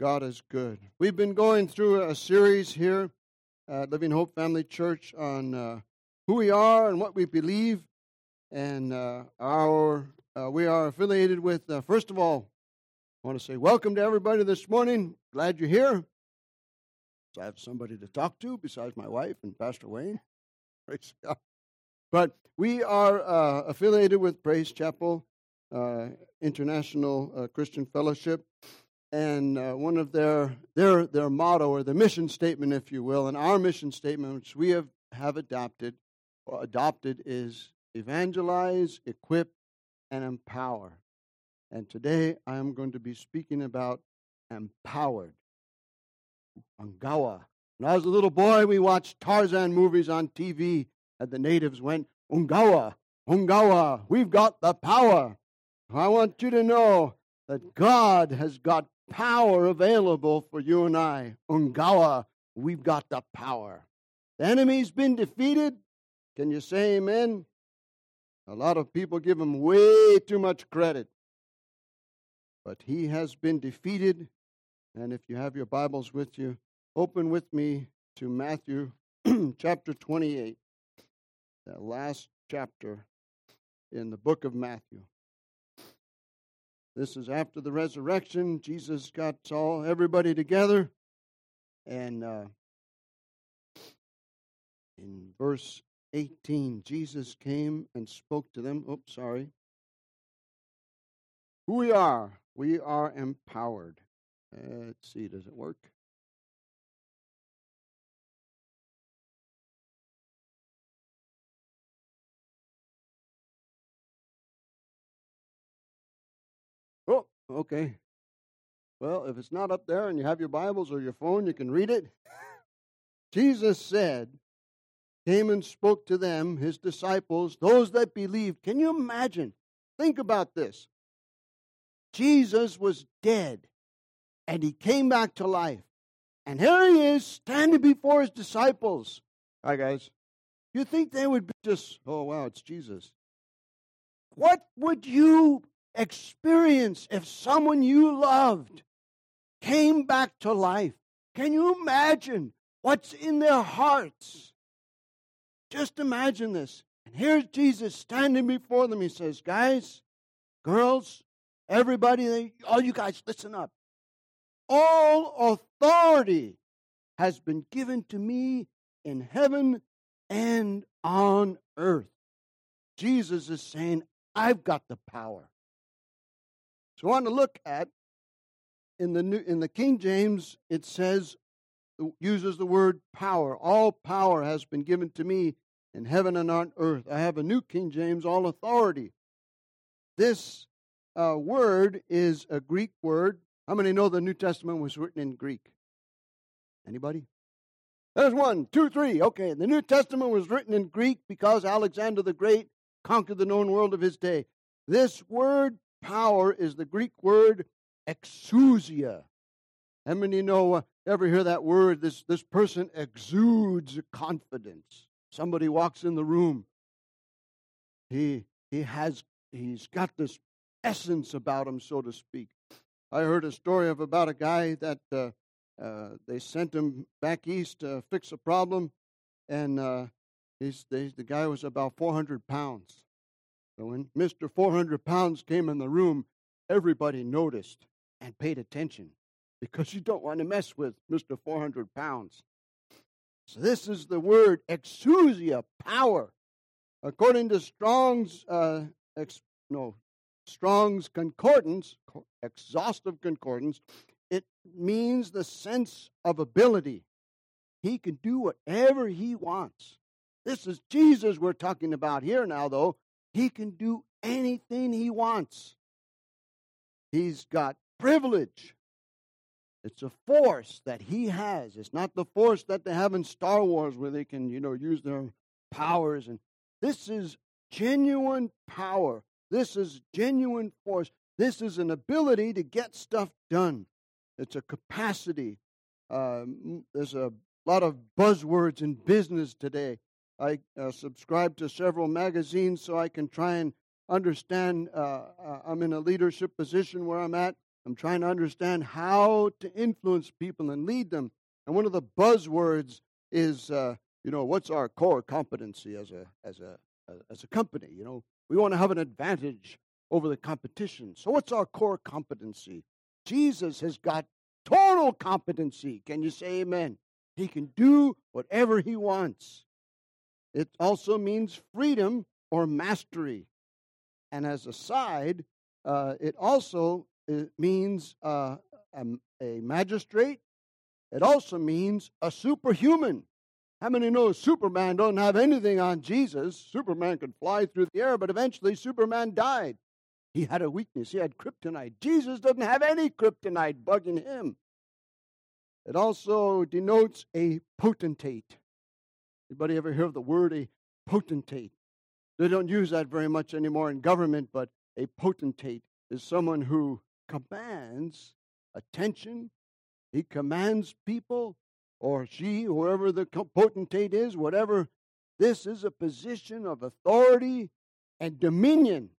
God is good. We've been going through a series here at Living Hope Family Church on uh, who we are and what we believe. And uh, our uh, we are affiliated with, uh, first of all, I want to say welcome to everybody this morning. Glad you're here. So I have somebody to talk to besides my wife and Pastor Wayne. But we are uh, affiliated with Praise Chapel uh, International Christian Fellowship and uh, one of their their their motto or their mission statement, if you will, and our mission statement, which we have have adopted or adopted, is evangelize, equip, and empower. And today I am going to be speaking about empowered. Ungawa. When I was a little boy, we watched Tarzan movies on TV, and the natives went, Ungawa, Ungawa, we've got the power. I want you to know that God has got power available for you and I. Ungawa, we've got the power. The enemy's been defeated. Can you say amen? A lot of people give him way too much credit. But he has been defeated. And if you have your Bibles with you, open with me to Matthew chapter 28, that last chapter in the book of Matthew. This is after the resurrection. Jesus got all everybody together, and uh, in verse 18, Jesus came and spoke to them. Oops, sorry. Who we are, we are empowered. Uh, let's see, does it work? Okay. Well, if it's not up there and you have your Bibles or your phone, you can read it. Jesus said, came and spoke to them, his disciples, those that believed. Can you imagine? Think about this. Jesus was dead and he came back to life. And here he is standing before his disciples. Hi, guys. You think they would be just, oh, wow, it's Jesus. What would you experience if someone you loved came back to life. Can you imagine what's in their hearts? Just imagine this. And here's Jesus standing before them. He says, Guys, girls, everybody, all you guys, listen up. All authority has been given to me in heaven and on earth. Jesus is saying, I've got the power. So I want to look at in the new, in the King James it says uses the word power. All power has been given to me in heaven and on earth. I have a new King James, all authority. This uh, word is a Greek word. How many know the New Testament was written in Greek? Anybody? There's one, two, three. Okay, the New Testament was written in Greek because Alexander the Great conquered the known world of his day. This word power is the Greek word exousia. How many know, uh, ever hear that word? This, this person exudes confidence. Somebody walks in the room. He, he has, he's got this essence about him, so to speak. I heard a story of about a guy that uh, uh, they sent him back east to fix a problem, and uh, he's, they, the guy was about 400 pounds. So when Mr. 400 pounds came in the room, everybody noticed and paid attention because you don't want to mess with Mr. 400 pounds. So this is the word exousia, power. According to Strong's, uh, ex, no, Strong's concordance, exhaustive concordance, it means the sense of ability. He can do whatever he wants. This is Jesus we're talking about here now, though. He can do anything he wants. He's got privilege. It's a force that he has. It's not the force that they have in Star Wars where they can, you know, use their powers. And this is genuine power. This is genuine force. This is an ability to get stuff done. It's a capacity. Um, there's a lot of buzzwords in business today. I uh, subscribe to several magazines so I can try and understand. Uh, uh, I'm in a leadership position where I'm at, I'm trying to understand how to influence people and lead them. And one of the buzzwords is, uh, you know, what's our core competency as a as a as a company? You know, we want to have an advantage over the competition. So, what's our core competency? Jesus has got total competency. Can you say amen? He can do whatever he wants. It also means freedom or mastery. And as a side, uh, it also it uh, means uh, a, a magistrate. It also means a superhuman. How many know Superman don't have anything on Jesus? Superman could fly through the air, but eventually Superman died. He had a weakness. He had kryptonite. Jesus doesn't have any kryptonite bugging him. It also denotes a potentate. Anybody ever hear of the word a potentate? They don't use that very much anymore in government, but a potentate is someone who commands attention. He commands people, or she, whoever the potentate is, whatever. This is a position of authority and dominion.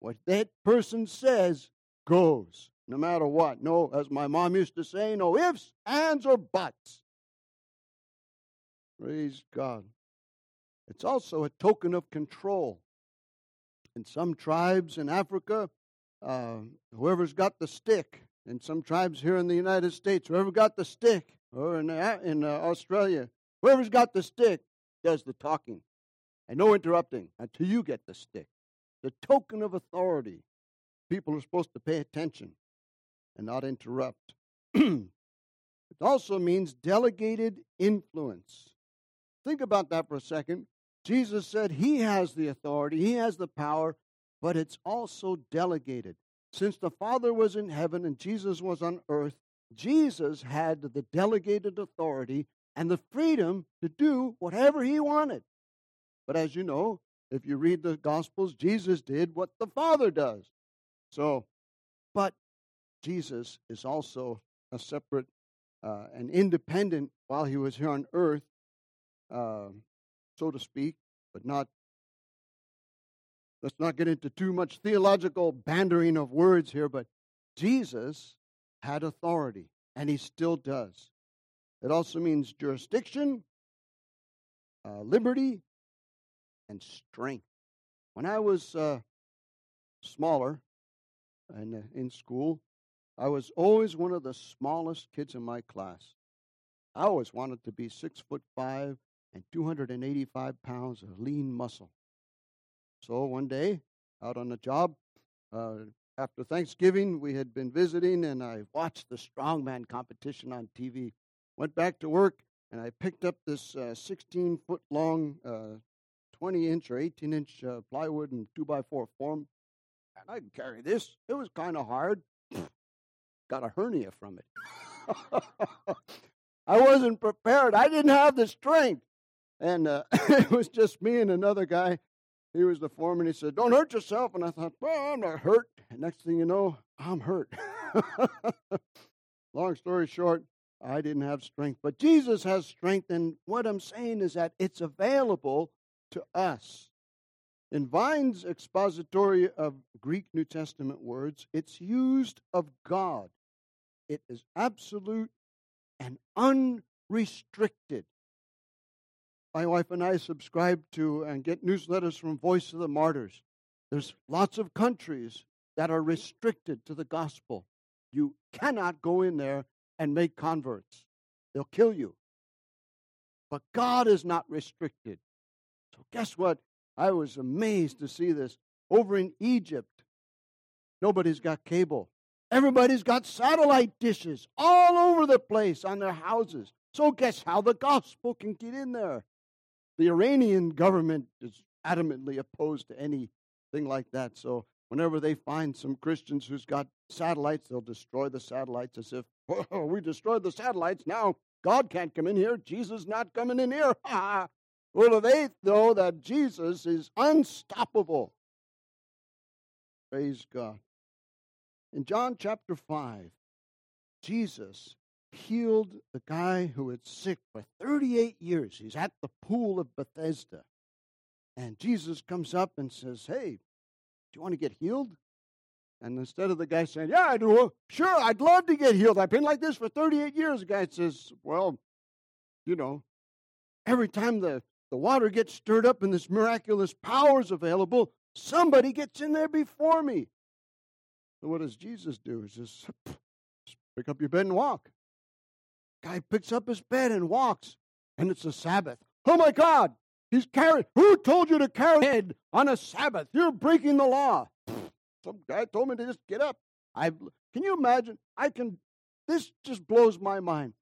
What that person says goes, no matter what. No, as my mom used to say, no ifs, ands, or buts. Praise God. It's also a token of control. In some tribes in Africa, uh, whoever's got the stick, in some tribes here in the United States, whoever got the stick, or in, uh, in uh, Australia, whoever's got the stick does the talking. And no interrupting until you get the stick the token of authority. People are supposed to pay attention and not interrupt. it also means delegated influence. Think about that for a second. Jesus said he has the authority, he has the power, but it's also delegated. Since the Father was in heaven and Jesus was on earth, Jesus had the delegated authority and the freedom to do whatever he wanted. But as you know, if you read the Gospels, Jesus did what the Father does. So, but Jesus is also a separate uh, and independent while he was here on earth, uh, so to speak, but not. Let's not get into too much theological bandering of words here, but Jesus had authority, and he still does. It also means jurisdiction, uh, liberty, and strength. When I was uh, smaller and uh, in school, I was always one of the smallest kids in my class. I always wanted to be six foot five and 285 pounds of lean muscle. So one day, out on the job, uh, after Thanksgiving, we had been visiting, and I watched the strongman competition on TV. Went back to work, and I picked up this 16 uh, foot long uh, 20 inch or 18 inch uh, plywood and 2 by 4 form. And I could carry this. It was kind of hard. Got a hernia from it. I wasn't prepared. I didn't have the strength. And uh, it was just me and another guy. He was the foreman. He said, Don't hurt yourself. And I thought, Well, I'm not hurt. And next thing you know, I'm hurt. Long story short, I didn't have strength. But Jesus has strength. And what I'm saying is that it's available to us. In Vine's expository of Greek New Testament words, it's used of God. It is absolute and unrestricted. My wife and I subscribe to and get newsletters from Voice of the Martyrs. There's lots of countries that are restricted to the gospel. You cannot go in there and make converts, they'll kill you. But God is not restricted. So, guess what? I was amazed to see this. Over in Egypt, nobody's got cable. Everybody's got satellite dishes all over the place on their houses. So, guess how the gospel can get in there? The Iranian government is adamantly opposed to anything like that. So, whenever they find some Christians who's got satellites, they'll destroy the satellites as if, oh, we destroyed the satellites. Now God can't come in here. Jesus not coming in here. Well, they know that Jesus is unstoppable. Praise God. In John chapter 5, Jesus healed the guy who was sick for 38 years. He's at the pool of Bethesda. And Jesus comes up and says, Hey, do you want to get healed? And instead of the guy saying, Yeah, I do, oh, sure, I'd love to get healed. I've been like this for 38 years. The guy says, Well, you know, every time the, the water gets stirred up and this miraculous power is available, somebody gets in there before me. So what does Jesus do? He just pick up your bed and walk. Guy picks up his bed and walks, and it's a Sabbath. Oh my God! He's carrying. Who told you to carry on a Sabbath? You're breaking the law. Some guy told me to just get up. I can you imagine? I can. This just blows my mind.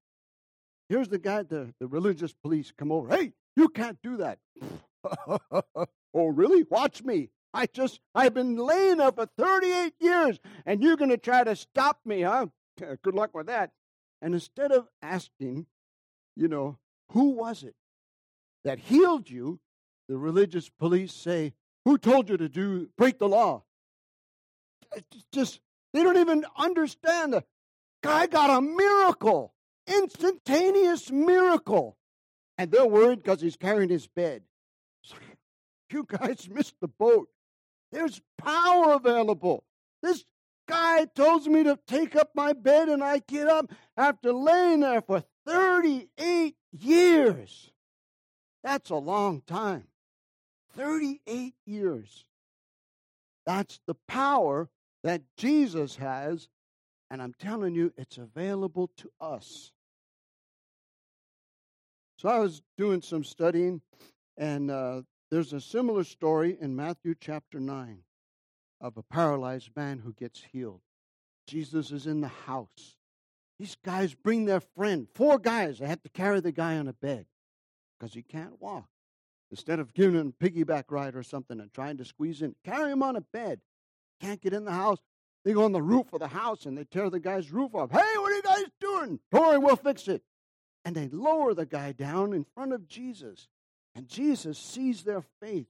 Here's the guy, the, the religious police come over. Hey, you can't do that. oh, really? Watch me. I just, I've been laying there for 38 years, and you're going to try to stop me, huh? Good luck with that. And instead of asking, you know, who was it that healed you, the religious police say, who told you to do break the law? It's just they don't even understand. The guy got a miracle, instantaneous miracle, and they're worried because he's carrying his bed. You guys missed the boat. There's power available. This guy tells me to take up my bed, and I get up after laying there for 38 years. That's a long time. 38 years. That's the power that Jesus has, and I'm telling you, it's available to us. So I was doing some studying, and uh, there's a similar story in Matthew chapter 9 of a paralyzed man who gets healed. Jesus is in the house. These guys bring their friend, four guys. They have to carry the guy on a bed because he can't walk. Instead of giving him a piggyback ride or something and trying to squeeze in, carry him on a bed. Can't get in the house. They go on the roof of the house and they tear the guy's roof off. Hey, what are you guys doing? Don't we'll fix it. And they lower the guy down in front of Jesus. And Jesus sees their faith.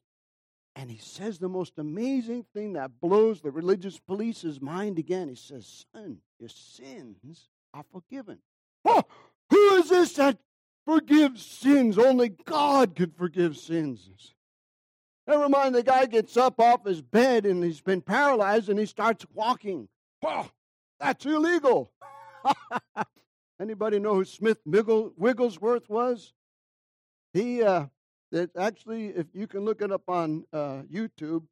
And he says the most amazing thing that blows the religious police's mind again. He says, Son, your sins are forgiven. Oh, who is this that forgives sins? Only God could forgive sins. Never mind, the guy gets up off his bed and he's been paralyzed and he starts walking. Oh, that's illegal. Anybody know who Smith Wigglesworth was? He uh, that actually, if you can look it up on uh, YouTube,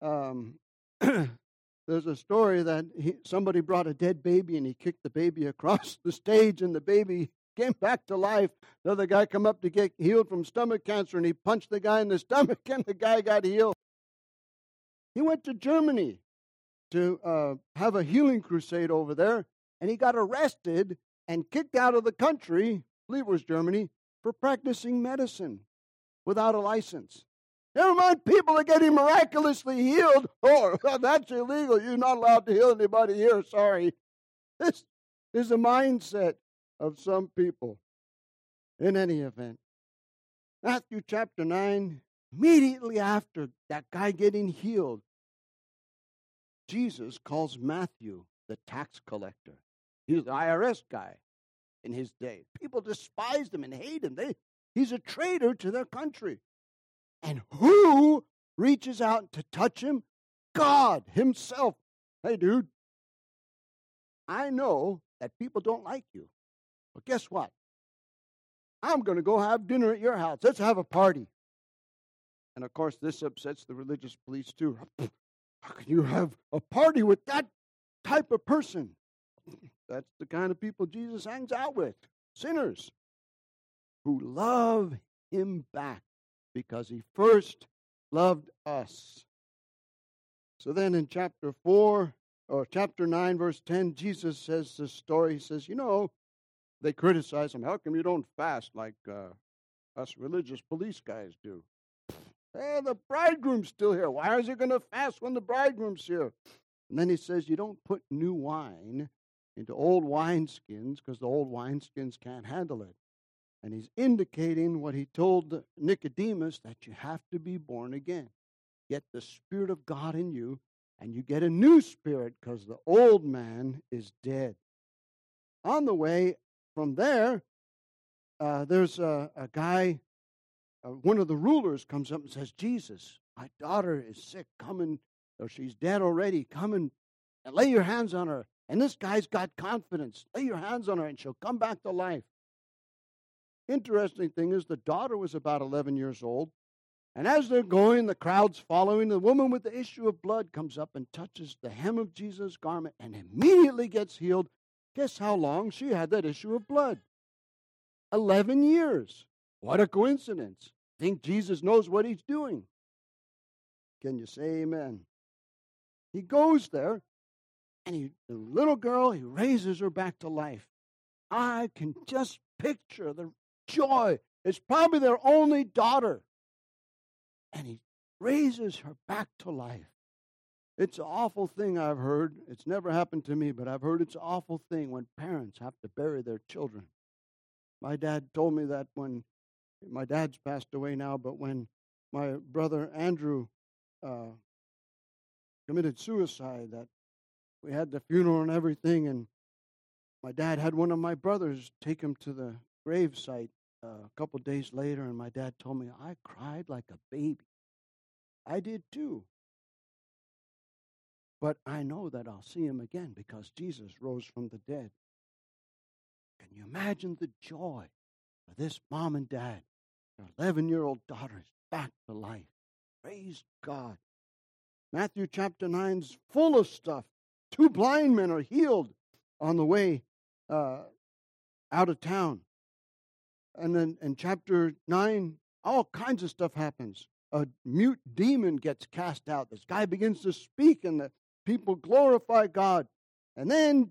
um, there's a story that he, somebody brought a dead baby and he kicked the baby across the stage and the baby came back to life. Another guy come up to get healed from stomach cancer and he punched the guy in the stomach and the guy got healed. He went to Germany to uh, have a healing crusade over there and he got arrested and kicked out of the country, I believe it was Germany, for practicing medicine without a license. Never mind, people are getting miraculously healed. Oh, that's illegal. You're not allowed to heal anybody here. Sorry. This is the mindset of some people. In any event, Matthew chapter 9, immediately after that guy getting healed, Jesus calls Matthew the tax collector. He was the IRS guy in his day. People despised him and hated him. They, He's a traitor to their country. And who reaches out to touch him? God Himself. Hey, dude, I know that people don't like you. But guess what? I'm going to go have dinner at your house. Let's have a party. And of course, this upsets the religious police too. How can you have a party with that type of person? That's the kind of people Jesus hangs out with sinners who love him back because he first loved us. So then in chapter 4 or chapter 9, verse 10, Jesus says this story. He says, You know, they criticize him. How come you don't fast like uh, us religious police guys do? Hey, the bridegroom's still here. Why is he going to fast when the bridegroom's here? And then he says, You don't put new wine into old wineskins because the old wineskins can't handle it. And he's indicating what he told Nicodemus that you have to be born again. Get the Spirit of God in you, and you get a new spirit because the old man is dead. On the way from there, uh, there's a, a guy, uh, one of the rulers comes up and says, Jesus, my daughter is sick. Come and, or she's dead already. Come and, and lay your hands on her. And this guy's got confidence. Lay your hands on her and she'll come back to life. Interesting thing is, the daughter was about 11 years old. And as they're going, the crowd's following. The woman with the issue of blood comes up and touches the hem of Jesus' garment and immediately gets healed. Guess how long she had that issue of blood? 11 years. What a coincidence. Think Jesus knows what he's doing. Can you say amen? He goes there, and he, the little girl, he raises her back to life. I can just picture the joy. It's probably their only daughter. And he raises her back to life. It's an awful thing I've heard. It's never happened to me, but I've heard it's an awful thing when parents have to bury their children. My dad told me that when my dad's passed away now, but when my brother Andrew uh, committed suicide, that we had the funeral and everything, and my dad had one of my brothers take him to the grave site a couple days later, and my dad told me I cried like a baby. I did too. But I know that I'll see him again because Jesus rose from the dead. Can you imagine the joy of this mom and dad? Their 11 year old daughter is back to life. Praise God. Matthew chapter 9 is full of stuff. Two blind men are healed on the way uh, out of town. And then in chapter 9, all kinds of stuff happens. A mute demon gets cast out. This guy begins to speak, and the people glorify God. And then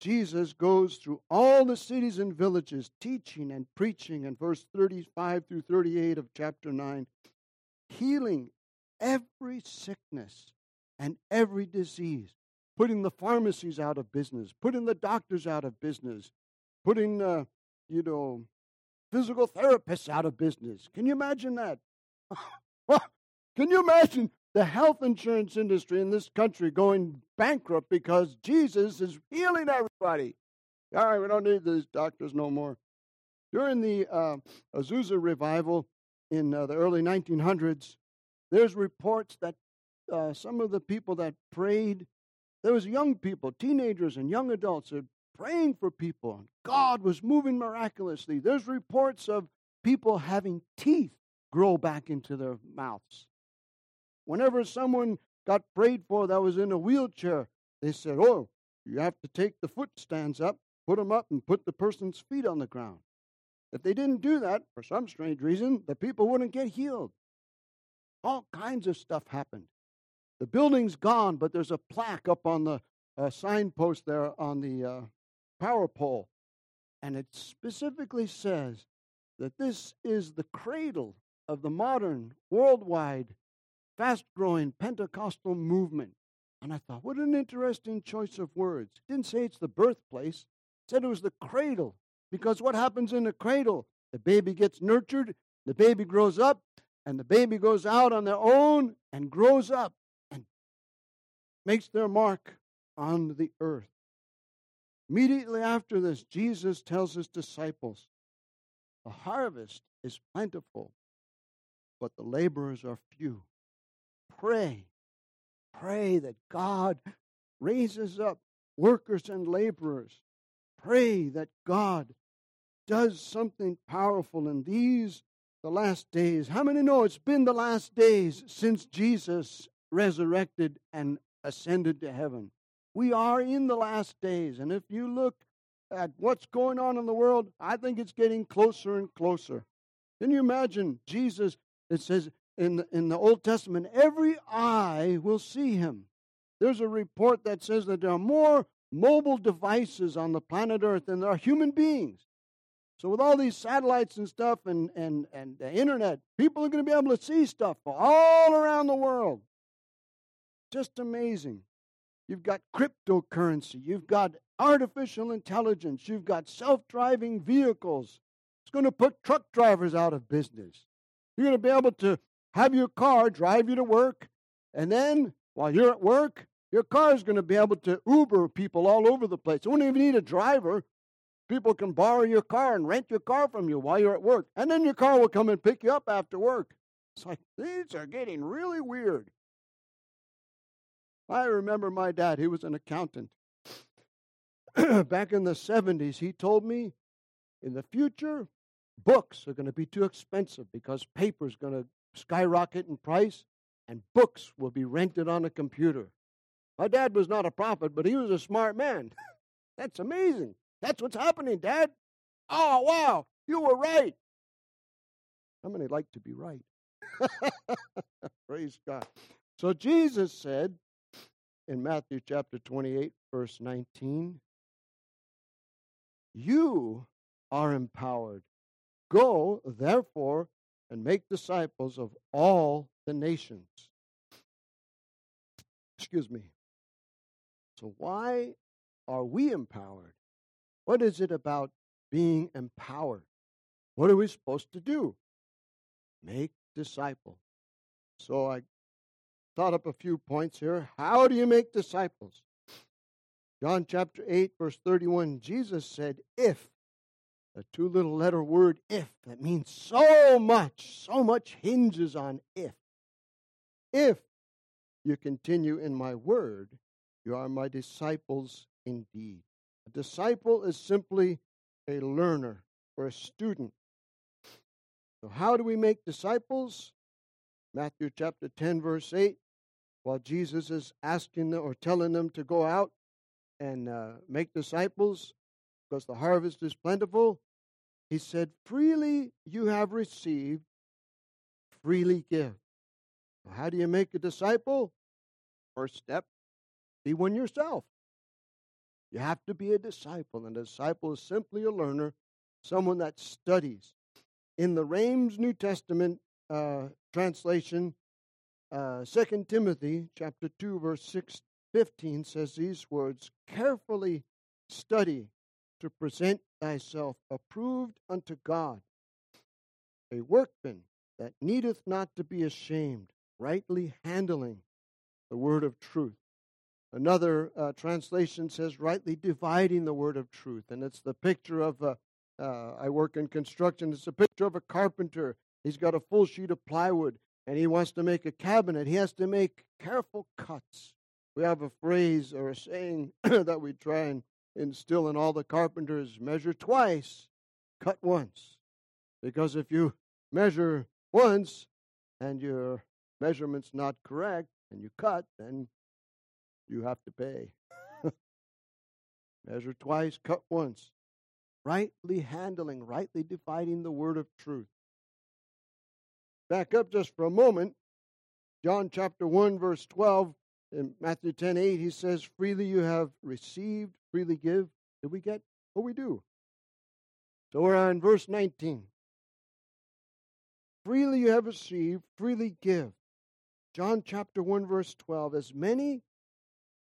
Jesus goes through all the cities and villages, teaching and preaching in verse 35 through 38 of chapter 9, healing every sickness and every disease, putting the pharmacies out of business, putting the doctors out of business, putting, uh, you know, physical therapists out of business. Can you imagine that? Can you imagine the health insurance industry in this country going bankrupt because Jesus is healing everybody. All right, we don't need these doctors no more. During the uh, Azusa revival in uh, the early 1900s, there's reports that uh, some of the people that prayed, there was young people, teenagers and young adults, that praying for people. God was moving miraculously. There's reports of people having teeth grow back into their mouths. Whenever someone got prayed for that was in a wheelchair, they said, Oh, you have to take the foot stands up, put them up, and put the person's feet on the ground. If they didn't do that, for some strange reason, the people wouldn't get healed. All kinds of stuff happened. The building's gone, but there's a plaque up on the uh, signpost there on the uh, power pole. And it specifically says that this is the cradle of the modern worldwide fast growing Pentecostal movement. And I thought, what an interesting choice of words. It didn't say it's the birthplace, it said it was the cradle. Because what happens in the cradle? The baby gets nurtured, the baby grows up, and the baby goes out on their own and grows up and makes their mark on the earth. Immediately after this, Jesus tells his disciples, The harvest is plentiful, but the laborers are few pray. Pray that God raises up workers and laborers. Pray that God does something powerful in these, the last days. How many know it's been the last days since Jesus resurrected and ascended to heaven? We are in the last days. And if you look at what's going on in the world, I think it's getting closer and closer. Can you imagine Jesus? It says in the, in the Old Testament, every eye will see him. There's a report that says that there are more mobile devices on the planet Earth than there are human beings. So, with all these satellites and stuff and, and, and the internet, people are going to be able to see stuff all around the world. Just amazing. You've got cryptocurrency, you've got artificial intelligence, you've got self driving vehicles. It's going to put truck drivers out of business. You're going to be able to have your car drive you to work, and then while you're at work, your car is going to be able to Uber people all over the place. You won't even need a driver. People can borrow your car and rent your car from you while you're at work, and then your car will come and pick you up after work. It's like these are getting really weird. I remember my dad, he was an accountant. Back in the 70s, he told me in the future, books are going to be too expensive because paper is going to skyrocket in price and books will be rented on a computer. My dad was not a prophet, but he was a smart man. That's amazing. That's what's happening, Dad. Oh, wow, you were right. How many like to be right? Praise God. So Jesus said in Matthew chapter 28, verse 19, You are empowered. Go, therefore, and make disciples of all the nations. Excuse me. So, why are we empowered? What is it about being empowered? What are we supposed to do? Make disciples. So, I thought up a few points here. How do you make disciples? John chapter 8, verse 31, Jesus said, If, a two little letter word, if, that means so much, so much hinges on if. If you continue in my word, you are my disciples indeed. A disciple is simply a learner or a student. So, how do we make disciples? Matthew chapter 10, verse 8, while Jesus is asking them or telling them to go out and uh, make disciples because the harvest is plentiful, he said, Freely you have received, freely give. How do you make a disciple? First step, be one yourself. You have to be a disciple, and a disciple is simply a learner, someone that studies. In the Rheims New Testament uh, translation, uh, 2 Timothy chapter 2, verse 6, 15 says these words, Carefully study to present thyself approved unto God, a workman that needeth not to be ashamed, rightly handling the word of truth. Another uh, translation says, rightly dividing the word of truth. And it's the picture of, a, uh, I work in construction, it's a picture of a carpenter. He's got a full sheet of plywood and he wants to make a cabinet. He has to make careful cuts. We have a phrase or a saying that we try and instill in all the carpenters measure twice, cut once. Because if you measure once and your measurement's not correct and you cut, then you have to pay. Measure twice, cut once. Rightly handling, rightly dividing the word of truth. Back up just for a moment. John chapter 1, verse 12. In Matthew 10 8, he says, Freely you have received, freely give. Did we get what we do? So we're on verse 19. Freely you have received, freely give. John chapter 1, verse 12. As many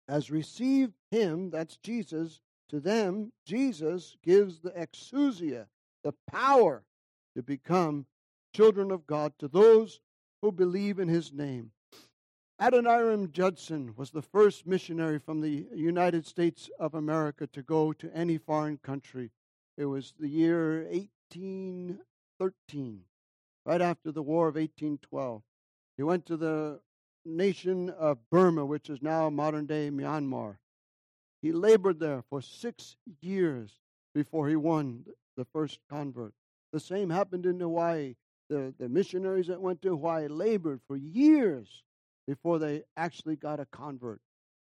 as received him, that's Jesus, to them, Jesus gives the exousia, the power to become children of God to those who believe in his name. Adoniram Judson was the first missionary from the United States of America to go to any foreign country. It was the year 1813, right after the War of 1812. He went to the nation of Burma, which is now modern day Myanmar. He labored there for six years before he won the first convert. The same happened in Hawaii. The, the missionaries that went to Hawaii labored for years before they actually got a convert.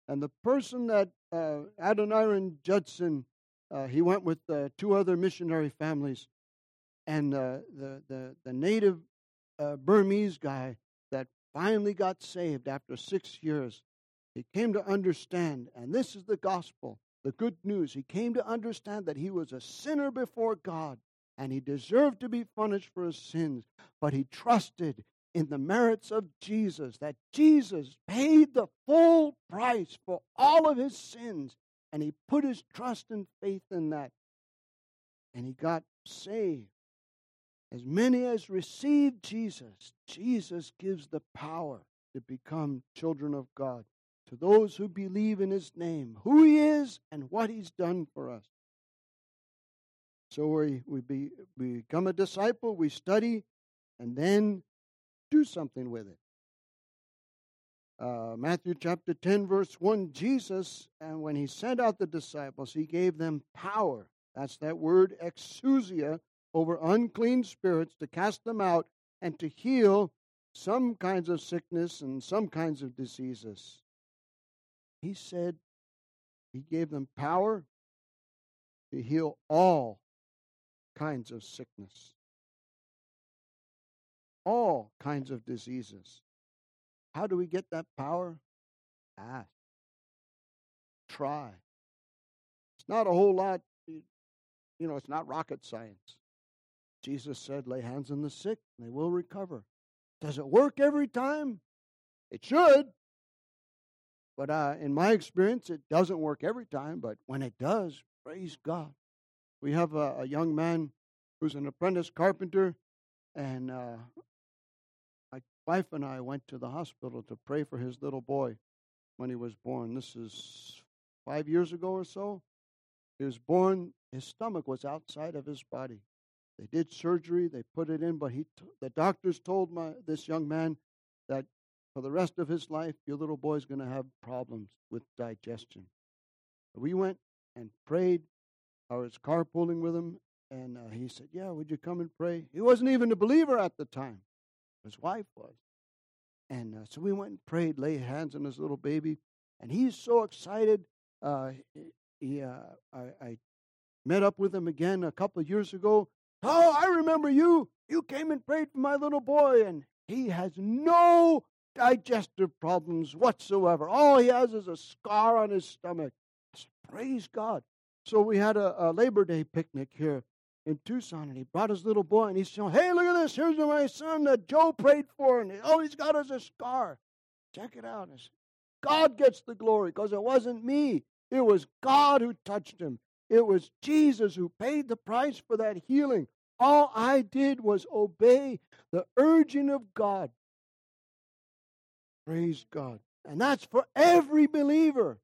And the person that uh, Adoniram Judson, uh, he went with uh, two other missionary families, and uh, the, the, the native uh, Burmese guy that finally got saved after six years, he came to understand, and this is the gospel, the good news. He came to understand that he was a sinner before God and he deserved to be punished for his sins, but he trusted in the merits of Jesus, that Jesus paid the full price for all of his sins, and he put his trust and faith in that, and he got saved. As many as receive Jesus, Jesus gives the power to become children of God to those who believe in his name, who he is, and what he's done for us. So we, we, be, we become a disciple, we study, and then do something with it. Uh, Matthew chapter 10, verse 1 Jesus, and when he sent out the disciples, he gave them power. That's that word exousia over unclean spirits to cast them out and to heal some kinds of sickness and some kinds of diseases. He said he gave them power to heal all kinds of sickness, all kinds of diseases. How do we get that power? Ask. Try. It's not a whole lot, you know, it's not rocket science. Jesus said, lay hands on the sick, and they will recover. Does it work every time? It should. But uh, in my experience, it doesn't work every time. But when it does, praise God. We have a, a young man who's an apprentice carpenter, and uh, my wife and I went to the hospital to pray for his little boy when he was born. This is five years ago or so. He was born, his stomach was outside of his body. They did surgery, they put it in, but he t- the doctors told my this young man that for the rest of his life, your little boy's going to have problems with digestion. We went and prayed. I was carpooling with him, and uh, he said, Yeah, would you come and pray? He wasn't even a believer at the time, his wife was. And uh, so we went and prayed, laid hands on his little baby, and he's so excited. Uh, he, uh, I, I met up with him again a couple of years ago. Oh, I remember you. You came and prayed for my little boy, and he has no digestive problems whatsoever. All he has is a scar on his stomach. Praise God. So we had a, a, Labor Day picnic here in Tucson, and he brought his little boy, and he said, Hey, look at this. Here's my son that Joe prayed for, and all oh, he's got is a scar. Check it out. Said, God gets the glory because it wasn't me. It was God who touched him. It was Jesus who paid the price for that healing. All I did was obey the urging of God. Praise God. And that's for every believer.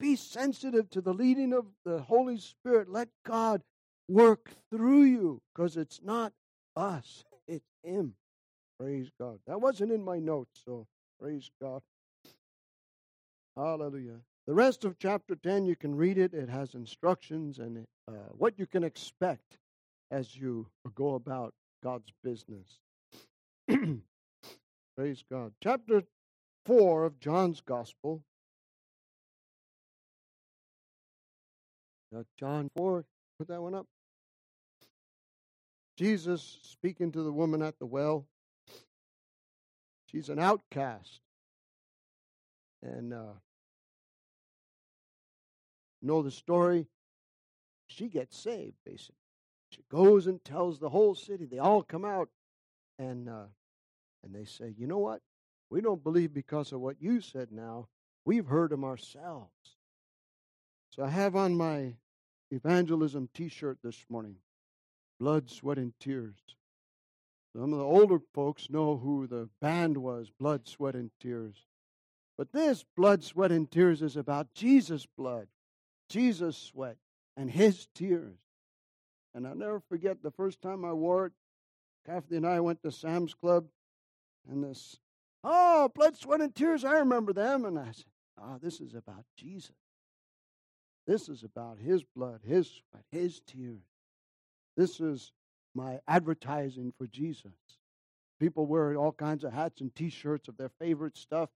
Be sensitive to the leading of the Holy Spirit. Let God work through you because it's not us, it's Him. Praise God. That wasn't in my notes, so praise God. Hallelujah. The rest of chapter 10, you can read it. It has instructions and uh, what you can expect as you go about God's business. Praise God. Chapter 4 of John's Gospel. Got John 4, put that one up. Jesus speaking to the woman at the well. She's an outcast. And uh, know the story. She gets saved, basically. She goes and tells the whole city. They all come out and uh, and they say, you know what? We don't believe because of what you said now. We've heard them ourselves. So I have on my evangelism t shirt this morning Blood, Sweat, and Tears. Some of the older folks know who the band was Blood, Sweat, and Tears. But this Blood, Sweat, and Tears is about Jesus' blood, Jesus' sweat, and his tears. And I'll never forget the first time I wore it. Kathy and I went to Sam's Club, and this Oh, blood, sweat, and tears. I remember them. And I said, Oh, this is about Jesus. This is about his blood, his sweat, his tears. This is my advertising for Jesus. People wear all kinds of hats and t shirts of their favorite stuff.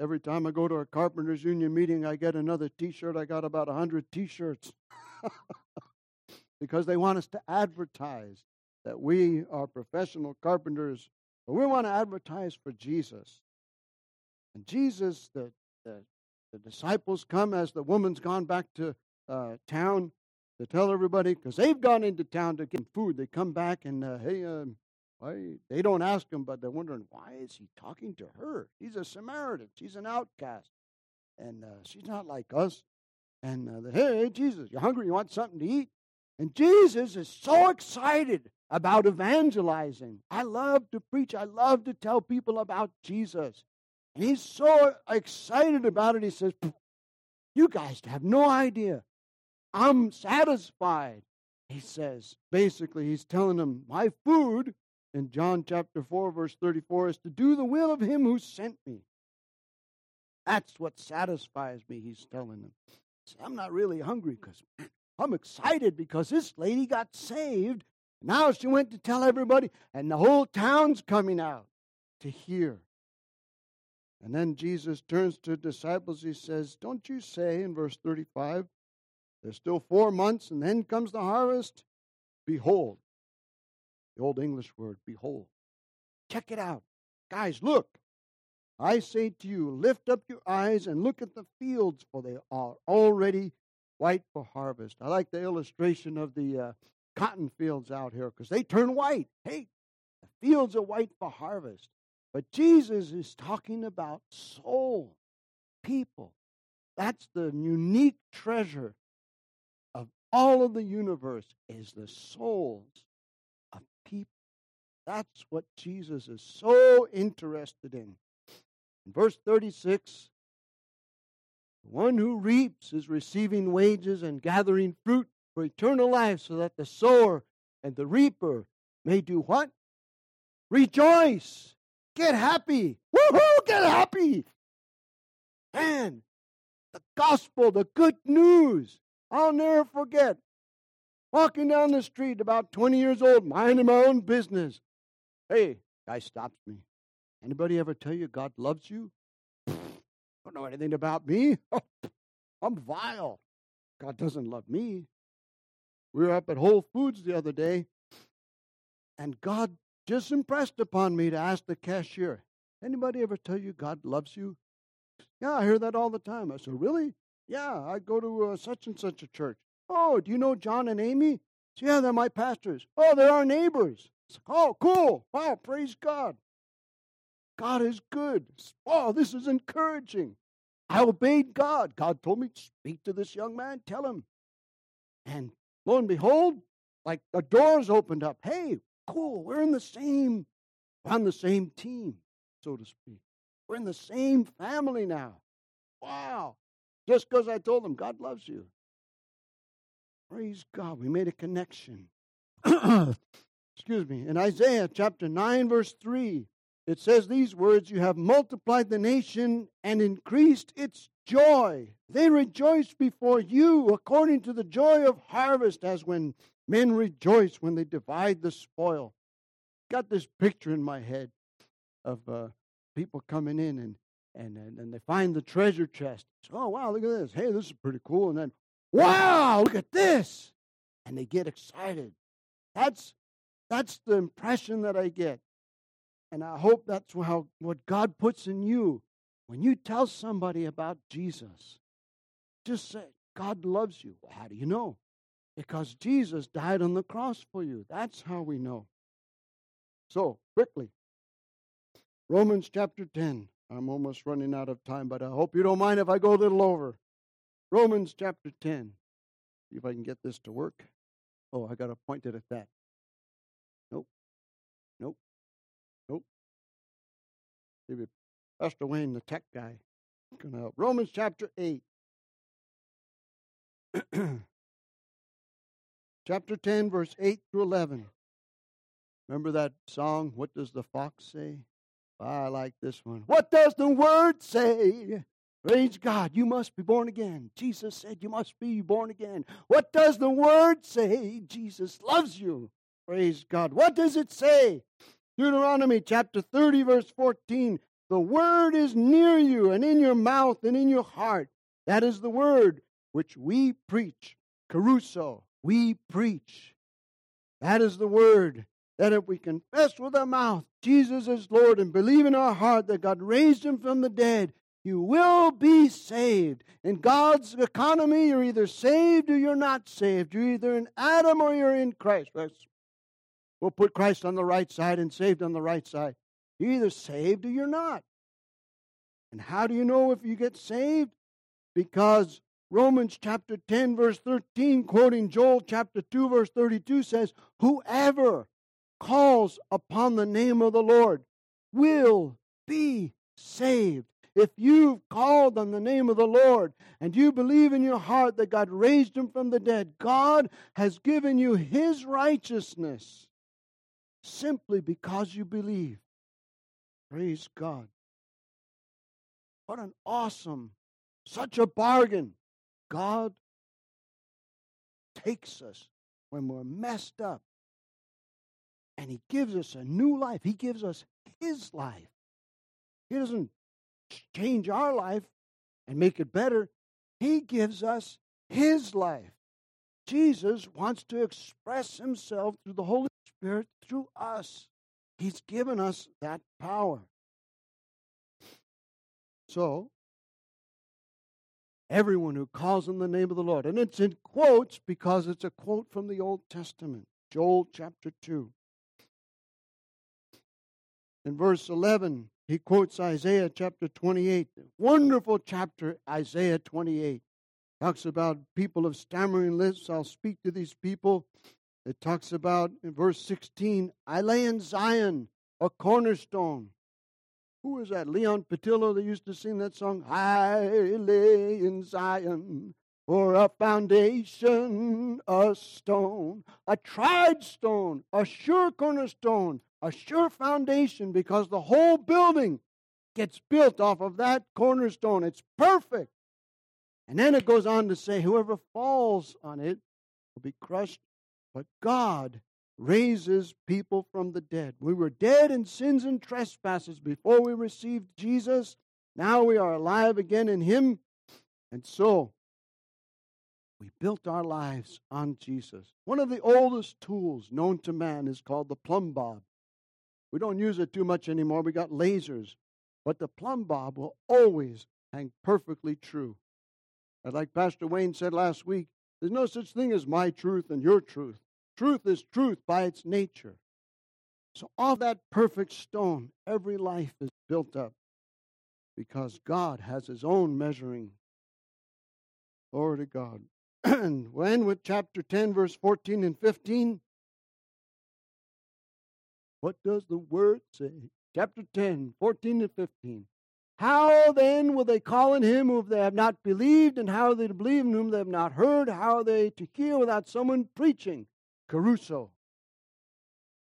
Every time I go to a carpenters union meeting, I get another t shirt. I got about a 100 t shirts because they want us to advertise that we are professional carpenters but we want to advertise for Jesus. And Jesus, the, the, the disciples come as the woman's gone back to uh, town to tell everybody, because they've gone into town to get food. They come back and, uh, hey, uh, why? They don't ask him, but they're wondering, why is he talking to her? He's a Samaritan. She's an outcast. And uh, she's not like us. And uh, hey, hey, Jesus, you hungry? You want something to eat? And Jesus is so excited about evangelizing. I love to preach. I love to tell people about Jesus. He's so excited about it. He says, You guys have no idea. I'm satisfied. He says, basically, he's telling them, My food in John chapter 4, verse 34 is to do the will of him who sent me. That's what satisfies me, he's telling them. See, I'm not really hungry because I'm excited because this lady got saved. Now she went to tell everybody, and the whole town's coming out to hear. And then Jesus turns to disciples. He says, Don't you say in verse 35, there's still four months and then comes the harvest? Behold. The old English word, behold. Check it out. Guys, look. I say to you, lift up your eyes and look at the fields, for they are already white for harvest. I like the illustration of the uh, cotton fields out here because they turn white. Hey, the fields are white for harvest. But Jesus is talking about soul, people. That's the unique treasure of all of the universe is the souls of people. That's what Jesus is so interested in. In verse 36, the one who reaps is receiving wages and gathering fruit for eternal life, so that the sower and the reaper may do what? Rejoice Get happy. Woohoo! Get happy. Man, the gospel, the good news. I'll never forget. Walking down the street, about 20 years old, minding my own business. Hey, guy stops me. Anybody ever tell you God loves you? Don't know anything about me. I'm vile. God doesn't love me. We were up at Whole Foods the other day, and God just impressed upon me to ask the cashier, anybody ever tell you God loves you? Yeah, I hear that all the time. I said, really? Yeah, I go to uh, such and such a church. Oh, do you know John and Amy? Said, yeah, they're my pastors. Oh, they're our neighbors. Said, oh, cool. Wow, praise God. God is good. Oh, this is encouraging. I obeyed God. God told me, speak to this young man, tell him. And lo and behold, like the doors opened up. Hey, cool. We're in the same, on the same team, so to speak. We're in the same family now. Wow. Just because I told them God loves you. Praise God. We made a connection. Excuse me. In Isaiah chapter 9, verse 3, it says these words You have multiplied the nation and increased its joy. They rejoice before you according to the joy of harvest, as when Men rejoice when they divide the spoil. Got this picture in my head of uh, people coming in and, and, and, and they find the treasure chest. Oh, wow, look at this. Hey, this is pretty cool. And then, wow, look at this. And they get excited. That's, that's the impression that I get. And I hope that's how, what God puts in you. When you tell somebody about Jesus, just say, God loves you. Well, how do you know? Because Jesus died on the cross for you. That's how we know. So, quickly, Romans chapter 10. I'm almost running out of time, but I hope you don't mind if I go a little over. Romans chapter 10. See if I can get this to work. Oh, I got to point it at that. Nope. Nope. Nope. Maybe Pastor Wayne, the tech guy, can help. Romans chapter 8. chapter 10, verse 8 through 11. Remember that song, What Does the Fox Say? I like this one. What does the word say? Praise God, you must be born again. Jesus said you must be born again. What does the word say? Jesus loves you. Praise God. What does it say? Deuteronomy chapter 30, verse 14. The word is near you and in your mouth and in your heart. That is the word which we preach. Kerusso we preach. That is the word. That if we confess with our mouth Jesus is Lord and believe in our heart that God raised him from the dead, you will be saved. In God's economy, you're either saved or you're not saved. You're either in Adam or you're in Christ. We'll put Christ on the right side and saved on the right side. You're either saved or you're not. And how do you know if you get saved? Because Romans chapter 10, verse 13, quoting Joel chapter 2, verse 32, says, Whoever calls upon the name of the Lord will be saved. If you've called on the name of the Lord and you believe in your heart that God raised him from the dead, God has given you his righteousness simply because you believe. Praise God. What an awesome, such a bargain. God takes us when we're messed up and He gives us a new life. He gives us His life. He doesn't change our life and make it better, He gives us His life. Jesus wants to express Himself through the Holy Spirit through us. He's given us that power. So, everyone who calls on the name of the Lord, and it's in quotes because it's a quote from the Old Testament, Joel chapter 2. In verse 11, he quotes Isaiah chapter 28. Wonderful chapter, Isaiah 28. Talks about people of stammering lips. I'll speak to these people. It talks about in verse 16, I lay in Zion a cornerstone. Who was that? Leon Patillo that used to sing that song? I lay in Zion for a foundation, a stone, a tried stone, a sure cornerstone, a sure foundation, because the whole building gets built off of that cornerstone. It's perfect. And then it goes on to say, whoever falls on it will be crushed, but God raises people from the dead. We were dead in sins and trespasses before we received Jesus. Now we are alive again in Him. And so, we built our lives on Jesus. One of the oldest tools known to man is called the plumb bob. We don't use it too much anymore. We got lasers. But the plumb bob will always hang perfectly true. And like Pastor Wayne said last week, there's no such thing as my truth and your truth. Truth is truth by its nature. So, off that perfect stone, every life is built up because God has His own measuring. Glory to God. and when with chapter 10, verse 14 and 15, what does the word say? Chapter 10, 14 and 15. How then will they call on him whom they have not believed? And how are they to believe in whom they have not heard? How are they to hear without someone preaching? Kerusso.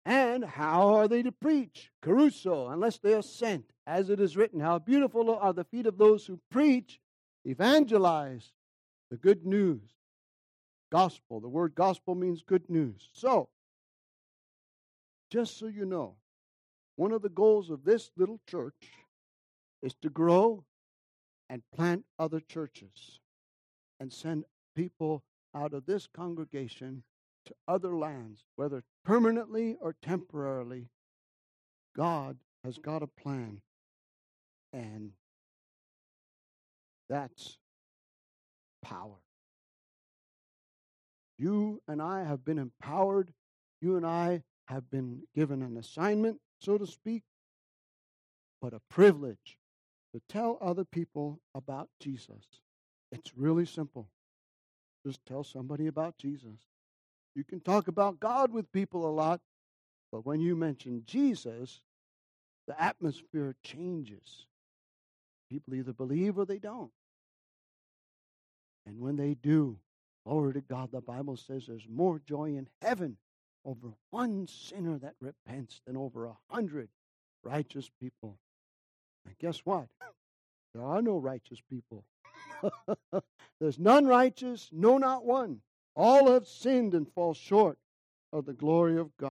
And how are they to preach? Kerusso, unless they are sent. As it is written, How beautiful are the feet of those who preach, evangelize the good news. Gospel. The word gospel means good news. So, just so you know, one of the goals of this little church is to grow and plant other churches and send people out of this congregation to other lands, whether permanently or temporarily, God has got a plan. And that's power. You and I have been empowered. You and I have been given an assignment, so to speak, but a privilege to tell other people about Jesus. It's really simple. Just tell somebody about Jesus. You can talk about God with people a lot, but when you mention Jesus, the atmosphere changes. People either believe or they don't. And when they do, glory to God, the Bible says there's more joy in heaven over one sinner that repents than over a hundred righteous people. And guess what? There are no righteous people. There's none righteous, no, not one. All have sinned and fall short of the glory of God.